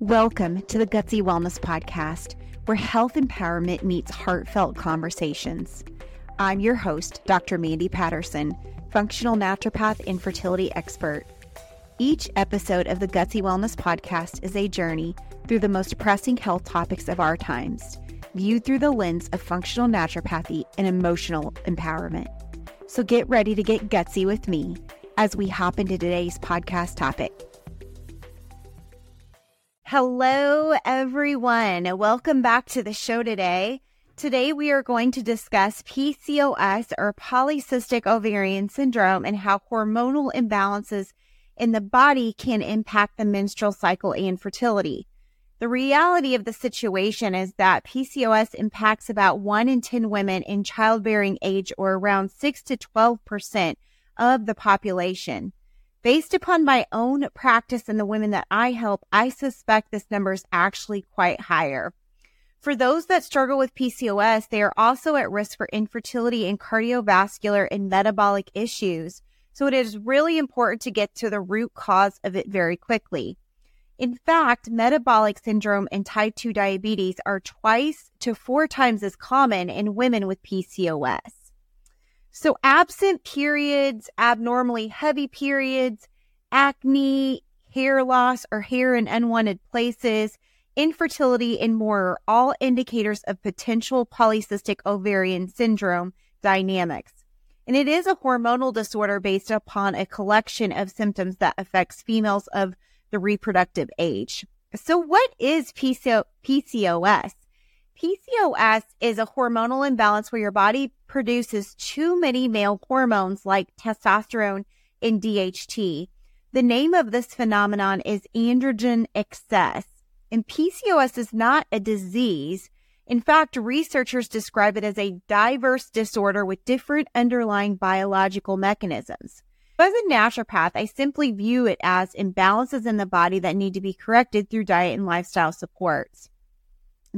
Welcome to the Gutsy Wellness Podcast, where health empowerment meets heartfelt conversations. I'm your host, Dr. Mandy Patterson, functional naturopath and fertility expert. Each episode of the Gutsy Wellness Podcast is a journey through the most pressing health topics of our times, viewed through the lens of functional naturopathy and emotional empowerment. So get ready to get gutsy with me as we hop into today's podcast topic. Hello, everyone. Welcome back to the show today. Today, we are going to discuss PCOS or polycystic ovarian syndrome and how hormonal imbalances in the body can impact the menstrual cycle and fertility. The reality of the situation is that PCOS impacts about 1 in 10 women in childbearing age or around 6 to 12% of the population. Based upon my own practice and the women that I help, I suspect this number is actually quite higher. For those that struggle with PCOS, they are also at risk for infertility and cardiovascular and metabolic issues. So it is really important to get to the root cause of it very quickly. In fact, metabolic syndrome and type 2 diabetes are twice to four times as common in women with PCOS. So, absent periods, abnormally heavy periods, acne, hair loss, or hair in unwanted places, infertility, and more are all indicators of potential polycystic ovarian syndrome dynamics. And it is a hormonal disorder based upon a collection of symptoms that affects females of the reproductive age. So, what is PCO- PCOS? PCOS is a hormonal imbalance where your body produces too many male hormones like testosterone and DHT. The name of this phenomenon is androgen excess. And PCOS is not a disease. In fact, researchers describe it as a diverse disorder with different underlying biological mechanisms. As a naturopath, I simply view it as imbalances in the body that need to be corrected through diet and lifestyle supports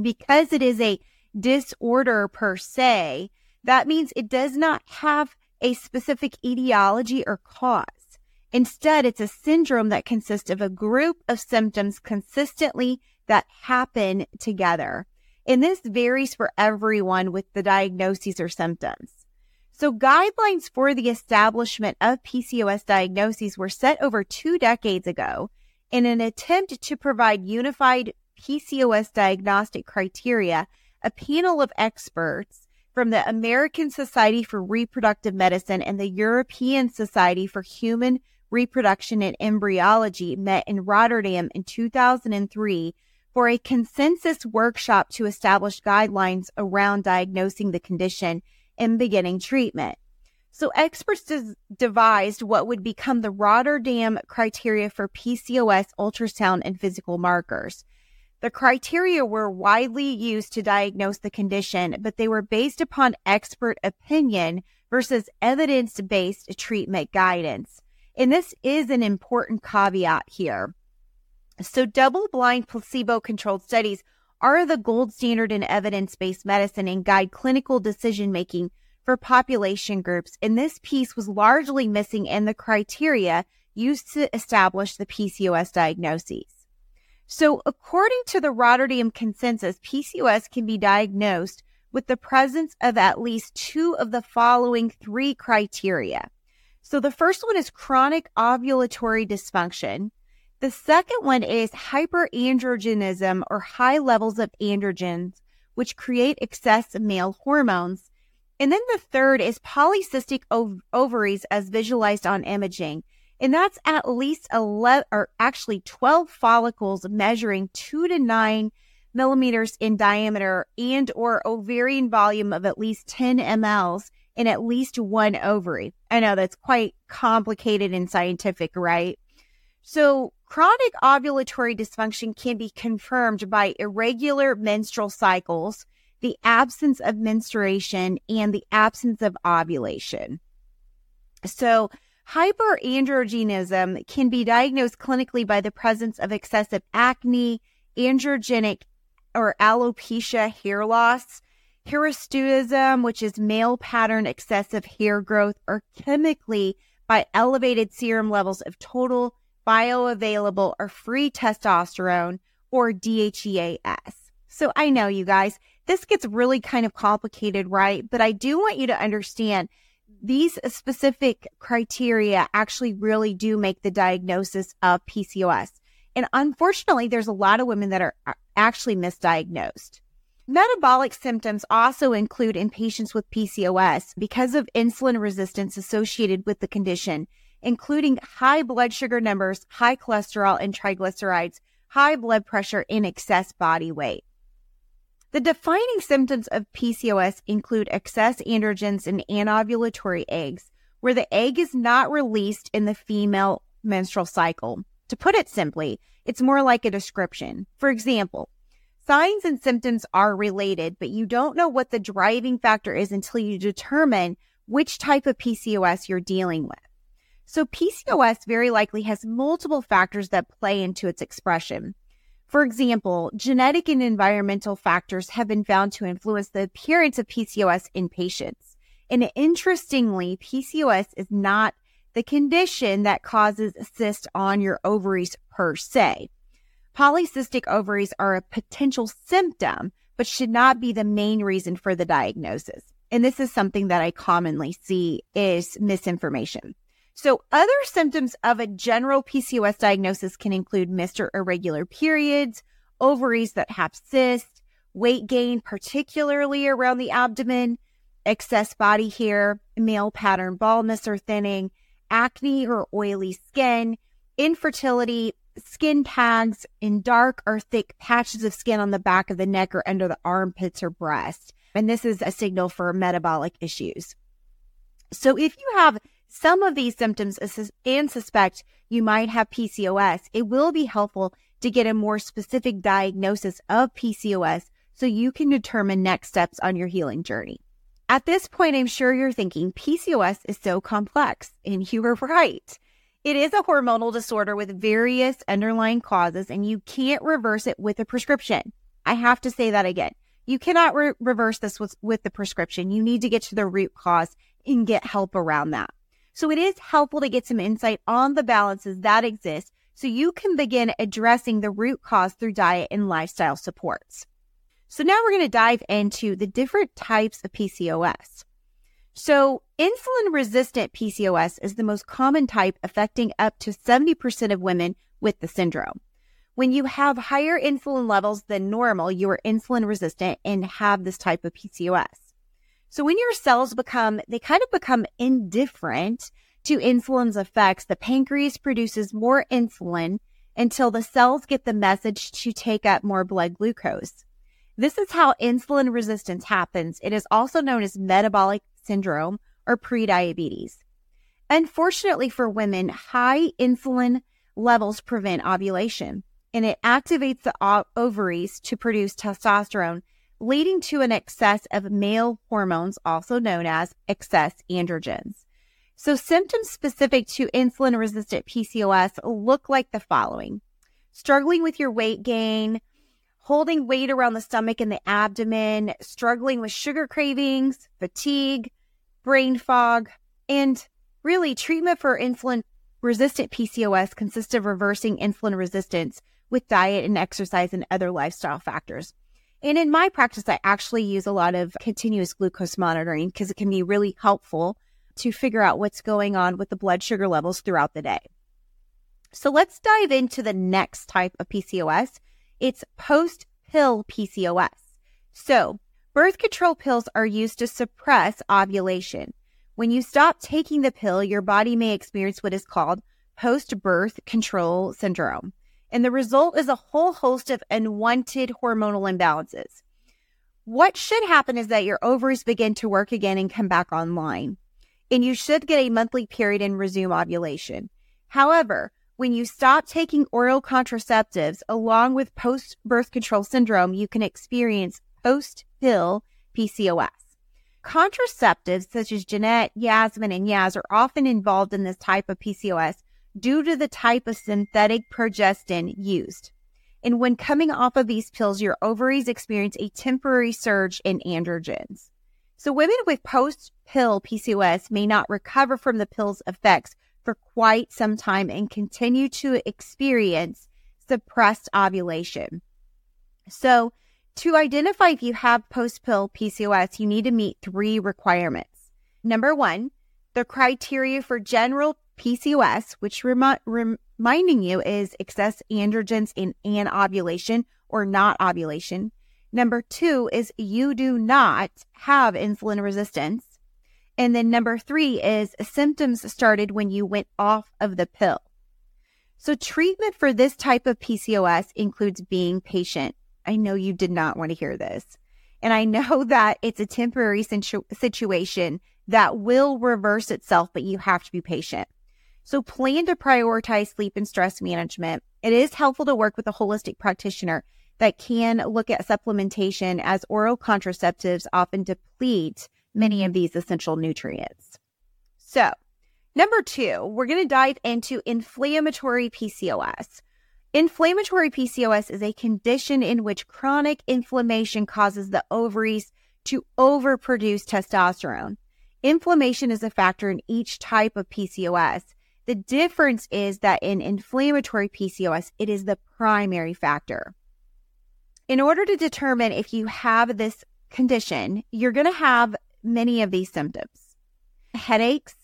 because it is a disorder per se, that means it does not have a specific etiology or cause. Instead, it's a syndrome that consists of a group of symptoms consistently that happen together. And this varies for everyone with the diagnoses or symptoms. So guidelines for the establishment of PCOS diagnoses were set over two decades ago in an attempt to provide unified PCOS diagnostic criteria, a panel of experts from the American Society for Reproductive Medicine and the European Society for Human Reproduction and Embryology met in Rotterdam in 2003 for a consensus workshop to establish guidelines around diagnosing the condition and beginning treatment. So experts des- devised what would become the Rotterdam criteria for PCOS ultrasound and physical markers. The criteria were widely used to diagnose the condition, but they were based upon expert opinion versus evidence based treatment guidance. And this is an important caveat here. So, double blind placebo controlled studies are the gold standard in evidence based medicine and guide clinical decision making for population groups. And this piece was largely missing in the criteria used to establish the PCOS diagnoses. So, according to the Rotterdam Consensus, PCOS can be diagnosed with the presence of at least two of the following three criteria. So, the first one is chronic ovulatory dysfunction. The second one is hyperandrogenism or high levels of androgens, which create excess male hormones. And then the third is polycystic ov- ovaries as visualized on imaging. And that's at least 11 or actually 12 follicles measuring two to nine millimeters in diameter and or ovarian volume of at least 10 mLs in at least one ovary. I know that's quite complicated and scientific, right? So chronic ovulatory dysfunction can be confirmed by irregular menstrual cycles, the absence of menstruation, and the absence of ovulation. So Hyperandrogenism can be diagnosed clinically by the presence of excessive acne, androgenic or alopecia hair loss, hirsutism, which is male pattern excessive hair growth, or chemically by elevated serum levels of total bioavailable or free testosterone, or DHEAS. So I know you guys, this gets really kind of complicated, right? But I do want you to understand these specific criteria actually really do make the diagnosis of PCOS. And unfortunately, there's a lot of women that are actually misdiagnosed. Metabolic symptoms also include in patients with PCOS because of insulin resistance associated with the condition, including high blood sugar numbers, high cholesterol and triglycerides, high blood pressure, and excess body weight. The defining symptoms of PCOS include excess androgens and anovulatory eggs, where the egg is not released in the female menstrual cycle. To put it simply, it's more like a description. For example, signs and symptoms are related, but you don't know what the driving factor is until you determine which type of PCOS you're dealing with. So PCOS very likely has multiple factors that play into its expression. For example, genetic and environmental factors have been found to influence the appearance of PCOS in patients. And interestingly, PCOS is not the condition that causes cyst on your ovaries per se. Polycystic ovaries are a potential symptom, but should not be the main reason for the diagnosis. And this is something that I commonly see is misinformation. So other symptoms of a general PCOS diagnosis can include missed or irregular periods, ovaries that have cysts, weight gain, particularly around the abdomen, excess body hair, male pattern baldness or thinning, acne or oily skin, infertility, skin tags, in dark or thick patches of skin on the back of the neck or under the armpits or breast. And this is a signal for metabolic issues. So if you have some of these symptoms and suspect you might have PCOS, it will be helpful to get a more specific diagnosis of PCOS so you can determine next steps on your healing journey. At this point, I'm sure you're thinking PCOS is so complex, and you are right. It is a hormonal disorder with various underlying causes, and you can't reverse it with a prescription. I have to say that again. You cannot re- reverse this with, with the prescription. You need to get to the root cause and get help around that. So it is helpful to get some insight on the balances that exist so you can begin addressing the root cause through diet and lifestyle supports. So now we're going to dive into the different types of PCOS. So insulin resistant PCOS is the most common type affecting up to 70% of women with the syndrome. When you have higher insulin levels than normal, you are insulin resistant and have this type of PCOS. So when your cells become, they kind of become indifferent to insulin's effects, the pancreas produces more insulin until the cells get the message to take up more blood glucose. This is how insulin resistance happens. It is also known as metabolic syndrome or prediabetes. Unfortunately for women, high insulin levels prevent ovulation and it activates the ovaries to produce testosterone leading to an excess of male hormones, also known as excess androgens. So symptoms specific to insulin resistant PCOS look like the following. Struggling with your weight gain, holding weight around the stomach and the abdomen, struggling with sugar cravings, fatigue, brain fog, and really treatment for insulin resistant PCOS consists of reversing insulin resistance with diet and exercise and other lifestyle factors. And in my practice, I actually use a lot of continuous glucose monitoring because it can be really helpful to figure out what's going on with the blood sugar levels throughout the day. So let's dive into the next type of PCOS. It's post pill PCOS. So birth control pills are used to suppress ovulation. When you stop taking the pill, your body may experience what is called post birth control syndrome. And the result is a whole host of unwanted hormonal imbalances. What should happen is that your ovaries begin to work again and come back online. And you should get a monthly period and resume ovulation. However, when you stop taking oral contraceptives along with post birth control syndrome, you can experience post pill PCOS. Contraceptives such as Jeanette, Yasmin, and Yaz are often involved in this type of PCOS due to the type of synthetic progestin used. And when coming off of these pills, your ovaries experience a temporary surge in androgens. So women with post pill PCOS may not recover from the pill's effects for quite some time and continue to experience suppressed ovulation. So, to identify if you have post pill PCOS, you need to meet three requirements. Number one, the criteria for general PCOS, which remi- reminding you is excess androgens in anovulation or not ovulation. Number two is you do not have insulin resistance. And then number three is symptoms started when you went off of the pill. So treatment for this type of PCOS includes being patient. I know you did not want to hear this. And I know that it's a temporary situ- situation that will reverse itself, but you have to be patient. So plan to prioritize sleep and stress management. It is helpful to work with a holistic practitioner that can look at supplementation as oral contraceptives often deplete many of these essential nutrients. So, number two, we're going to dive into inflammatory PCOS. Inflammatory PCOS is a condition in which chronic inflammation causes the ovaries to overproduce testosterone. Inflammation is a factor in each type of PCOS. The difference is that in inflammatory PCOS, it is the primary factor. In order to determine if you have this condition, you're going to have many of these symptoms headaches,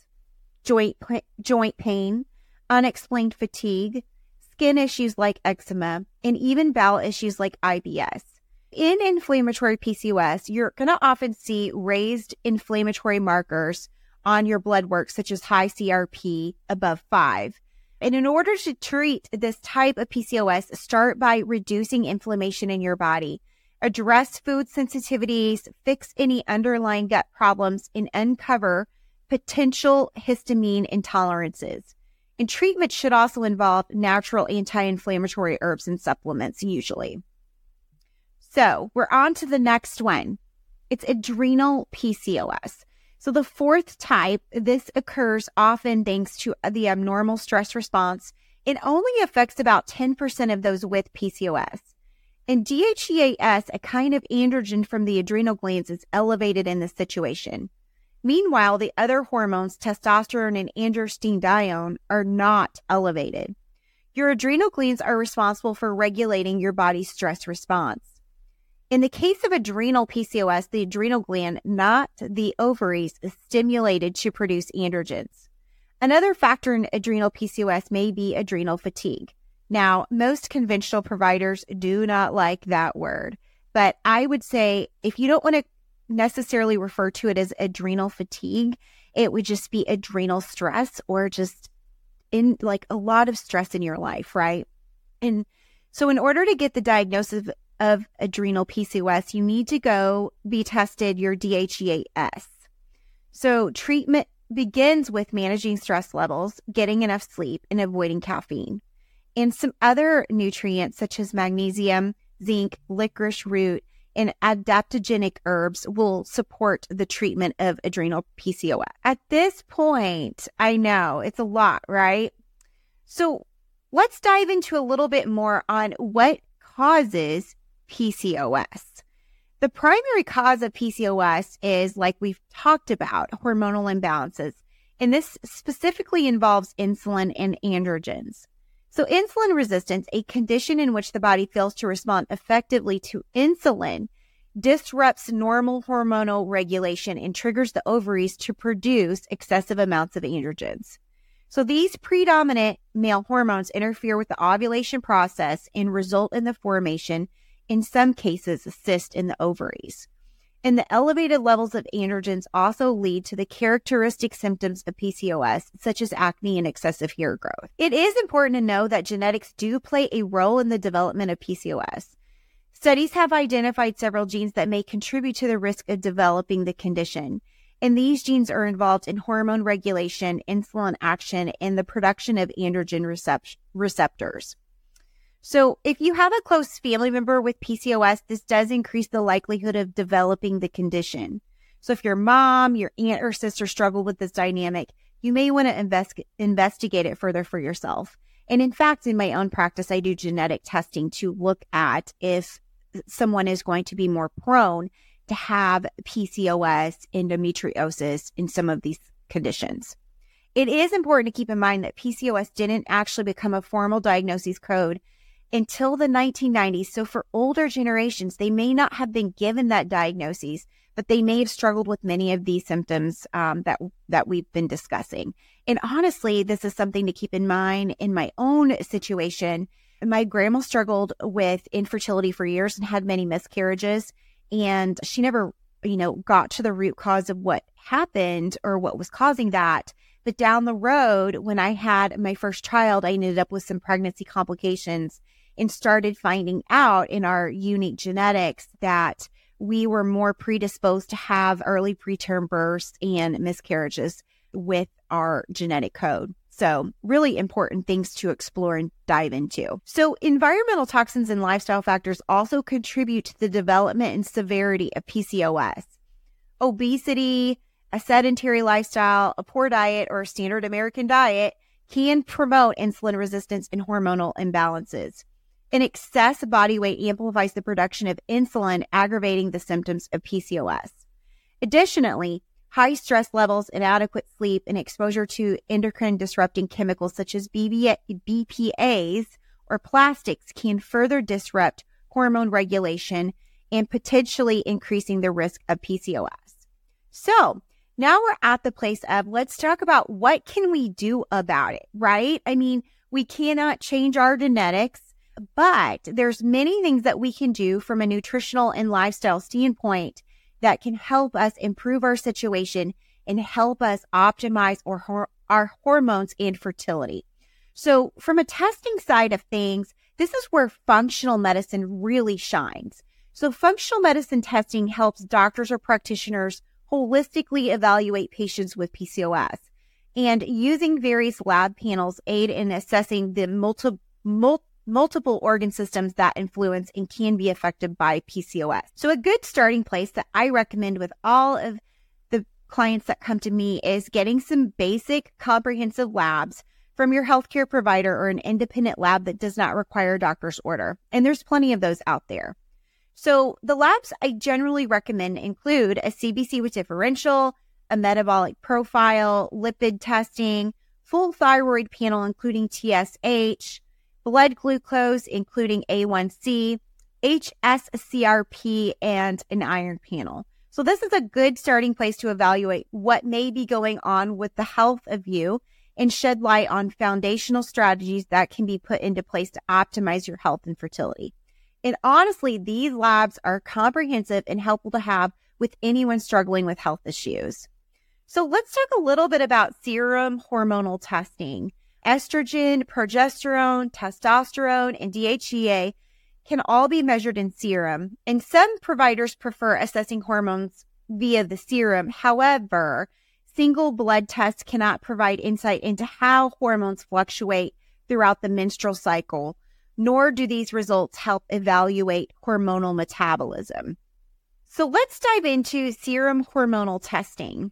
joint, joint pain, unexplained fatigue, skin issues like eczema, and even bowel issues like IBS. In inflammatory PCOS, you're going to often see raised inflammatory markers on your blood work, such as high CRP above five. And in order to treat this type of PCOS, start by reducing inflammation in your body address food sensitivities, fix any underlying gut problems, and uncover potential histamine intolerances. And treatment should also involve natural anti inflammatory herbs and supplements, usually. So we're on to the next one. It's adrenal PCOS. So the fourth type, this occurs often thanks to the abnormal stress response. It only affects about 10% of those with PCOS. And DHEAS, a kind of androgen from the adrenal glands, is elevated in this situation. Meanwhile, the other hormones, testosterone and androstenedione, are not elevated. Your adrenal glands are responsible for regulating your body's stress response. In the case of adrenal PCOS, the adrenal gland, not the ovaries, is stimulated to produce androgens. Another factor in adrenal PCOS may be adrenal fatigue. Now, most conventional providers do not like that word, but I would say if you don't want to necessarily refer to it as adrenal fatigue, it would just be adrenal stress or just in like a lot of stress in your life, right? And so, in order to get the diagnosis of, adrenal PCOS, you need to go be tested your DHEAS. So, treatment begins with managing stress levels, getting enough sleep, and avoiding caffeine and some other nutrients such as magnesium, zinc, licorice root, and adaptogenic herbs will support the treatment of adrenal PCOS. At this point, I know it's a lot, right? So let's dive into a little bit more on what causes PCOS. The primary cause of PCOS is, like we've talked about, hormonal imbalances. And this specifically involves insulin and androgens. So, insulin resistance, a condition in which the body fails to respond effectively to insulin, disrupts normal hormonal regulation and triggers the ovaries to produce excessive amounts of androgens. So, these predominant male hormones interfere with the ovulation process and result in the formation, in some cases, a cyst in the ovaries. And the elevated levels of androgens also lead to the characteristic symptoms of PCOS, such as acne and excessive hair growth. It is important to know that genetics do play a role in the development of PCOS. Studies have identified several genes that may contribute to the risk of developing the condition. And these genes are involved in hormone regulation, insulin action, and the production of androgen recept- receptors. So, if you have a close family member with PCOS, this does increase the likelihood of developing the condition. So, if your mom, your aunt, or sister struggle with this dynamic, you may want to invest- investigate it further for yourself. And in fact, in my own practice, I do genetic testing to look at if someone is going to be more prone to have PCOS, endometriosis, and some of these conditions. It is important to keep in mind that PCOS didn't actually become a formal diagnosis code until the 1990s. So for older generations, they may not have been given that diagnosis, but they may have struggled with many of these symptoms um, that that we've been discussing. And honestly, this is something to keep in mind in my own situation. My grandma struggled with infertility for years and had many miscarriages, and she never, you know, got to the root cause of what happened or what was causing that. But down the road, when I had my first child, I ended up with some pregnancy complications and started finding out in our unique genetics that we were more predisposed to have early preterm births and miscarriages with our genetic code. So, really important things to explore and dive into. So, environmental toxins and lifestyle factors also contribute to the development and severity of PCOS. Obesity, a sedentary lifestyle, a poor diet, or a standard American diet can promote insulin resistance and hormonal imbalances. An excess body weight amplifies the production of insulin, aggravating the symptoms of PCOS. Additionally, high stress levels, inadequate sleep, and exposure to endocrine disrupting chemicals such as BPAs or plastics can further disrupt hormone regulation and potentially increasing the risk of PCOS. So, now we're at the place of let's talk about what can we do about it, right? I mean, we cannot change our genetics but there's many things that we can do from a nutritional and lifestyle standpoint that can help us improve our situation and help us optimize our, our hormones and fertility. So from a testing side of things, this is where functional medicine really shines. So functional medicine testing helps doctors or practitioners holistically evaluate patients with PCOS and using various lab panels aid in assessing the multiple multiple organ systems that influence and can be affected by PCOS. So, a good starting place that I recommend with all of the clients that come to me is getting some basic comprehensive labs from your healthcare provider or an independent lab that does not require a doctor's order. And there's plenty of those out there. So, the labs I generally recommend include a CBC with differential, a metabolic profile, lipid testing, full thyroid panel, including TSH blood glucose, including A1C, HSCRP, and an iron panel. So, this is a good starting place to evaluate what may be going on with the health of you and shed light on foundational strategies that can be put into place to optimize your health and fertility. And honestly, these labs are comprehensive and helpful to have with anyone struggling with health issues. So, let's talk a little bit about serum hormonal testing. Estrogen, progesterone, testosterone, and DHEA can all be measured in serum, and some providers prefer assessing hormones via the serum. However, single blood tests cannot provide insight into how hormones fluctuate throughout the menstrual cycle, nor do these results help evaluate hormonal metabolism. So let's dive into serum hormonal testing.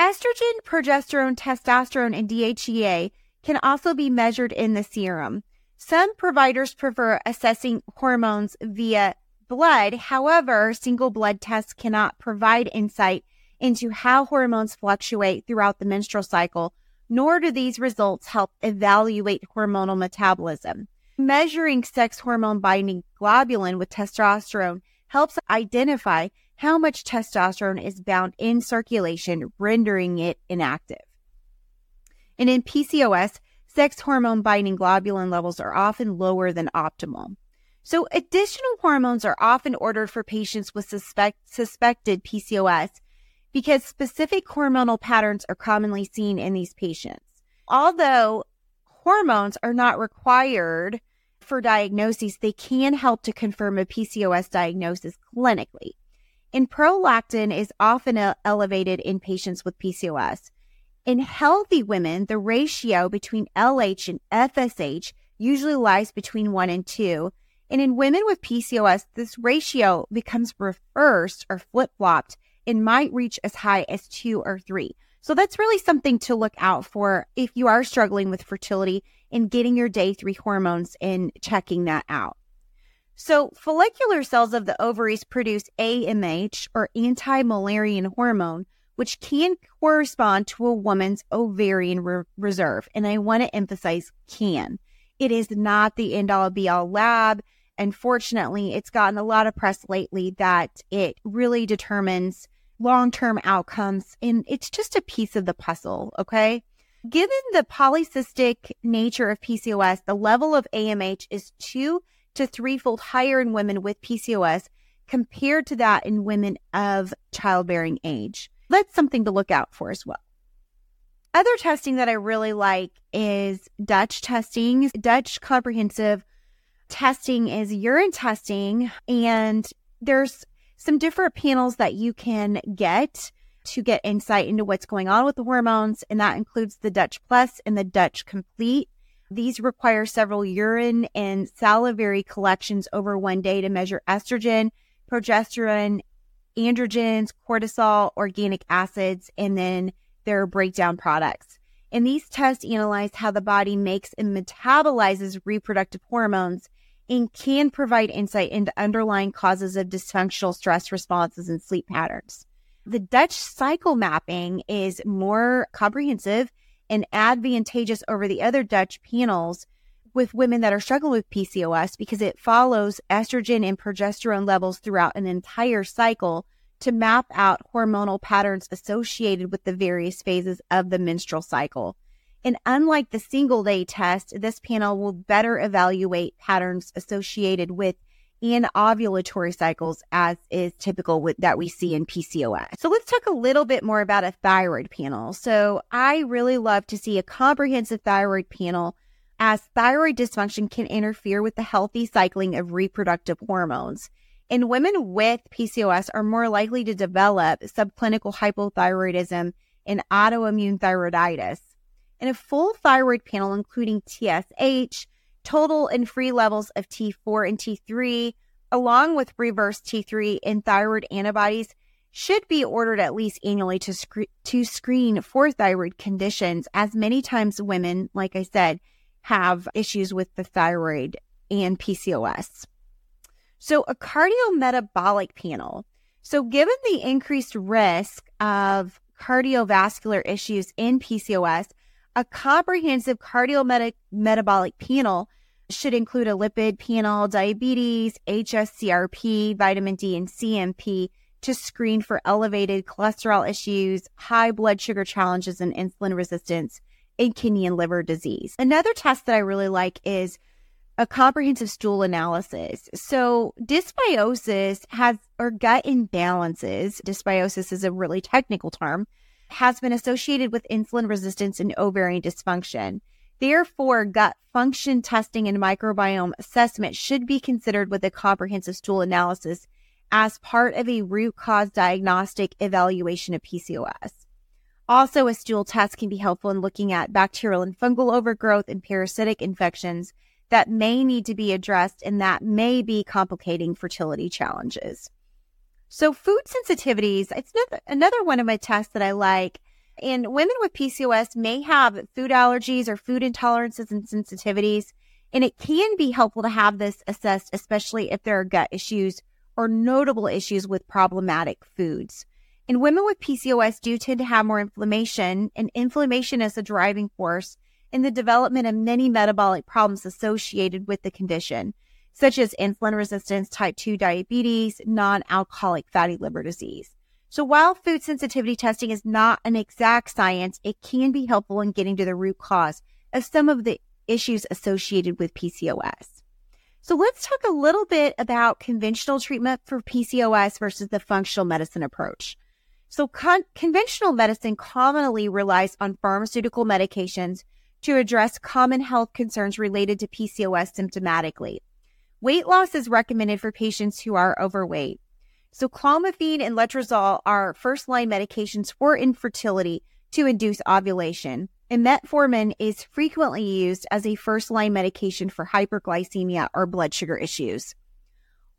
Estrogen, progesterone, testosterone, and DHEA can also be measured in the serum. Some providers prefer assessing hormones via blood. However, single blood tests cannot provide insight into how hormones fluctuate throughout the menstrual cycle, nor do these results help evaluate hormonal metabolism. Measuring sex hormone binding globulin with testosterone helps identify how much testosterone is bound in circulation, rendering it inactive. And in PCOS, sex hormone binding globulin levels are often lower than optimal. So, additional hormones are often ordered for patients with suspect, suspected PCOS because specific hormonal patterns are commonly seen in these patients. Although hormones are not required for diagnosis, they can help to confirm a PCOS diagnosis clinically. And prolactin is often elevated in patients with PCOS. In healthy women, the ratio between LH and FSH usually lies between 1 and 2. And in women with PCOS, this ratio becomes reversed or flip flopped and might reach as high as 2 or 3. So that's really something to look out for if you are struggling with fertility and getting your day three hormones and checking that out. So, follicular cells of the ovaries produce AMH or anti Mullerian hormone, which can correspond to a woman's ovarian re- reserve. And I want to emphasize can. It is not the end all be all lab. Unfortunately, it's gotten a lot of press lately that it really determines long term outcomes. And it's just a piece of the puzzle. Okay. Given the polycystic nature of PCOS, the level of AMH is two to threefold higher in women with PCOS compared to that in women of childbearing age. That's something to look out for as well. Other testing that I really like is Dutch testing. Dutch comprehensive testing is urine testing, and there's some different panels that you can get to get insight into what's going on with the hormones, and that includes the Dutch Plus and the Dutch Complete. These require several urine and salivary collections over one day to measure estrogen, progesterone, androgens, cortisol, organic acids, and then their breakdown products. And these tests analyze how the body makes and metabolizes reproductive hormones and can provide insight into underlying causes of dysfunctional stress responses and sleep patterns. The Dutch cycle mapping is more comprehensive and advantageous over the other Dutch panels with women that are struggling with PCOS because it follows estrogen and progesterone levels throughout an entire cycle to map out hormonal patterns associated with the various phases of the menstrual cycle. And unlike the single day test, this panel will better evaluate patterns associated with anovulatory cycles as is typical with that we see in PCOS. So let's talk a little bit more about a thyroid panel. So I really love to see a comprehensive thyroid panel as thyroid dysfunction can interfere with the healthy cycling of reproductive hormones. And women with PCOS are more likely to develop subclinical hypothyroidism and autoimmune thyroiditis. And a full thyroid panel, including TSH, total and free levels of T4 and T3, along with reverse T3 and thyroid antibodies, should be ordered at least annually to, sc- to screen for thyroid conditions, as many times women, like I said, have issues with the thyroid and PCOS. So, a cardiometabolic panel. So, given the increased risk of cardiovascular issues in PCOS, a comprehensive cardiometabolic panel should include a lipid panel, diabetes, HSCRP, vitamin D, and CMP to screen for elevated cholesterol issues, high blood sugar challenges, and insulin resistance in kidney and liver disease. Another test that I really like is a comprehensive stool analysis. So dysbiosis has, or gut imbalances, dysbiosis is a really technical term, has been associated with insulin resistance and ovarian dysfunction. Therefore, gut function testing and microbiome assessment should be considered with a comprehensive stool analysis as part of a root cause diagnostic evaluation of PCOS. Also, a stool test can be helpful in looking at bacterial and fungal overgrowth and parasitic infections that may need to be addressed and that may be complicating fertility challenges. So, food sensitivities, it's another one of my tests that I like. And women with PCOS may have food allergies or food intolerances and sensitivities. And it can be helpful to have this assessed, especially if there are gut issues or notable issues with problematic foods. And women with PCOS do tend to have more inflammation, and inflammation is a driving force in the development of many metabolic problems associated with the condition, such as insulin resistance, type 2 diabetes, non alcoholic fatty liver disease. So while food sensitivity testing is not an exact science, it can be helpful in getting to the root cause of some of the issues associated with PCOS. So let's talk a little bit about conventional treatment for PCOS versus the functional medicine approach. So con- conventional medicine commonly relies on pharmaceutical medications to address common health concerns related to PCOS symptomatically. Weight loss is recommended for patients who are overweight. So clomiphene and letrozole are first line medications for infertility to induce ovulation. And metformin is frequently used as a first line medication for hyperglycemia or blood sugar issues.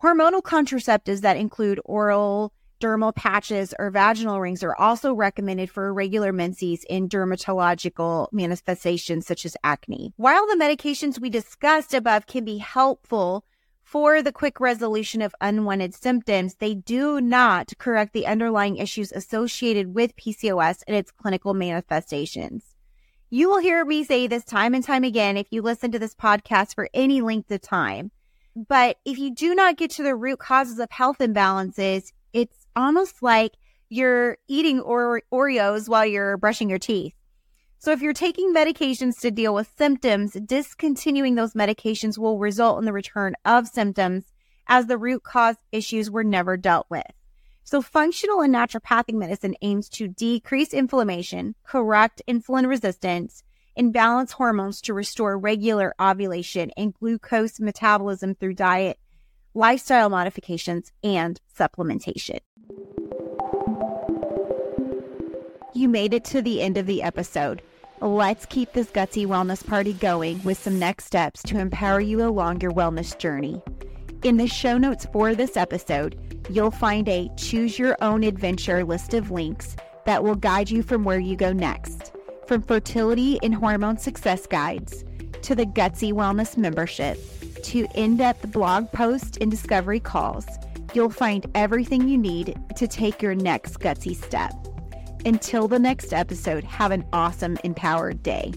Hormonal contraceptives that include oral dermal patches or vaginal rings are also recommended for irregular menses in dermatological manifestations such as acne. While the medications we discussed above can be helpful for the quick resolution of unwanted symptoms, they do not correct the underlying issues associated with PCOS and its clinical manifestations. You will hear me say this time and time again if you listen to this podcast for any length of time. But if you do not get to the root causes of health imbalances, it's almost like you're eating Oreos while you're brushing your teeth. So if you're taking medications to deal with symptoms, discontinuing those medications will result in the return of symptoms as the root cause issues were never dealt with. So functional and naturopathic medicine aims to decrease inflammation, correct insulin resistance, and balance hormones to restore regular ovulation and glucose metabolism through diet, lifestyle modifications, and supplementation. You made it to the end of the episode. Let's keep this gutsy wellness party going with some next steps to empower you along your wellness journey. In the show notes for this episode, you'll find a choose your own adventure list of links that will guide you from where you go next. From fertility and hormone success guides to the Gutsy Wellness membership to in depth blog posts and discovery calls, you'll find everything you need to take your next gutsy step. Until the next episode, have an awesome, empowered day.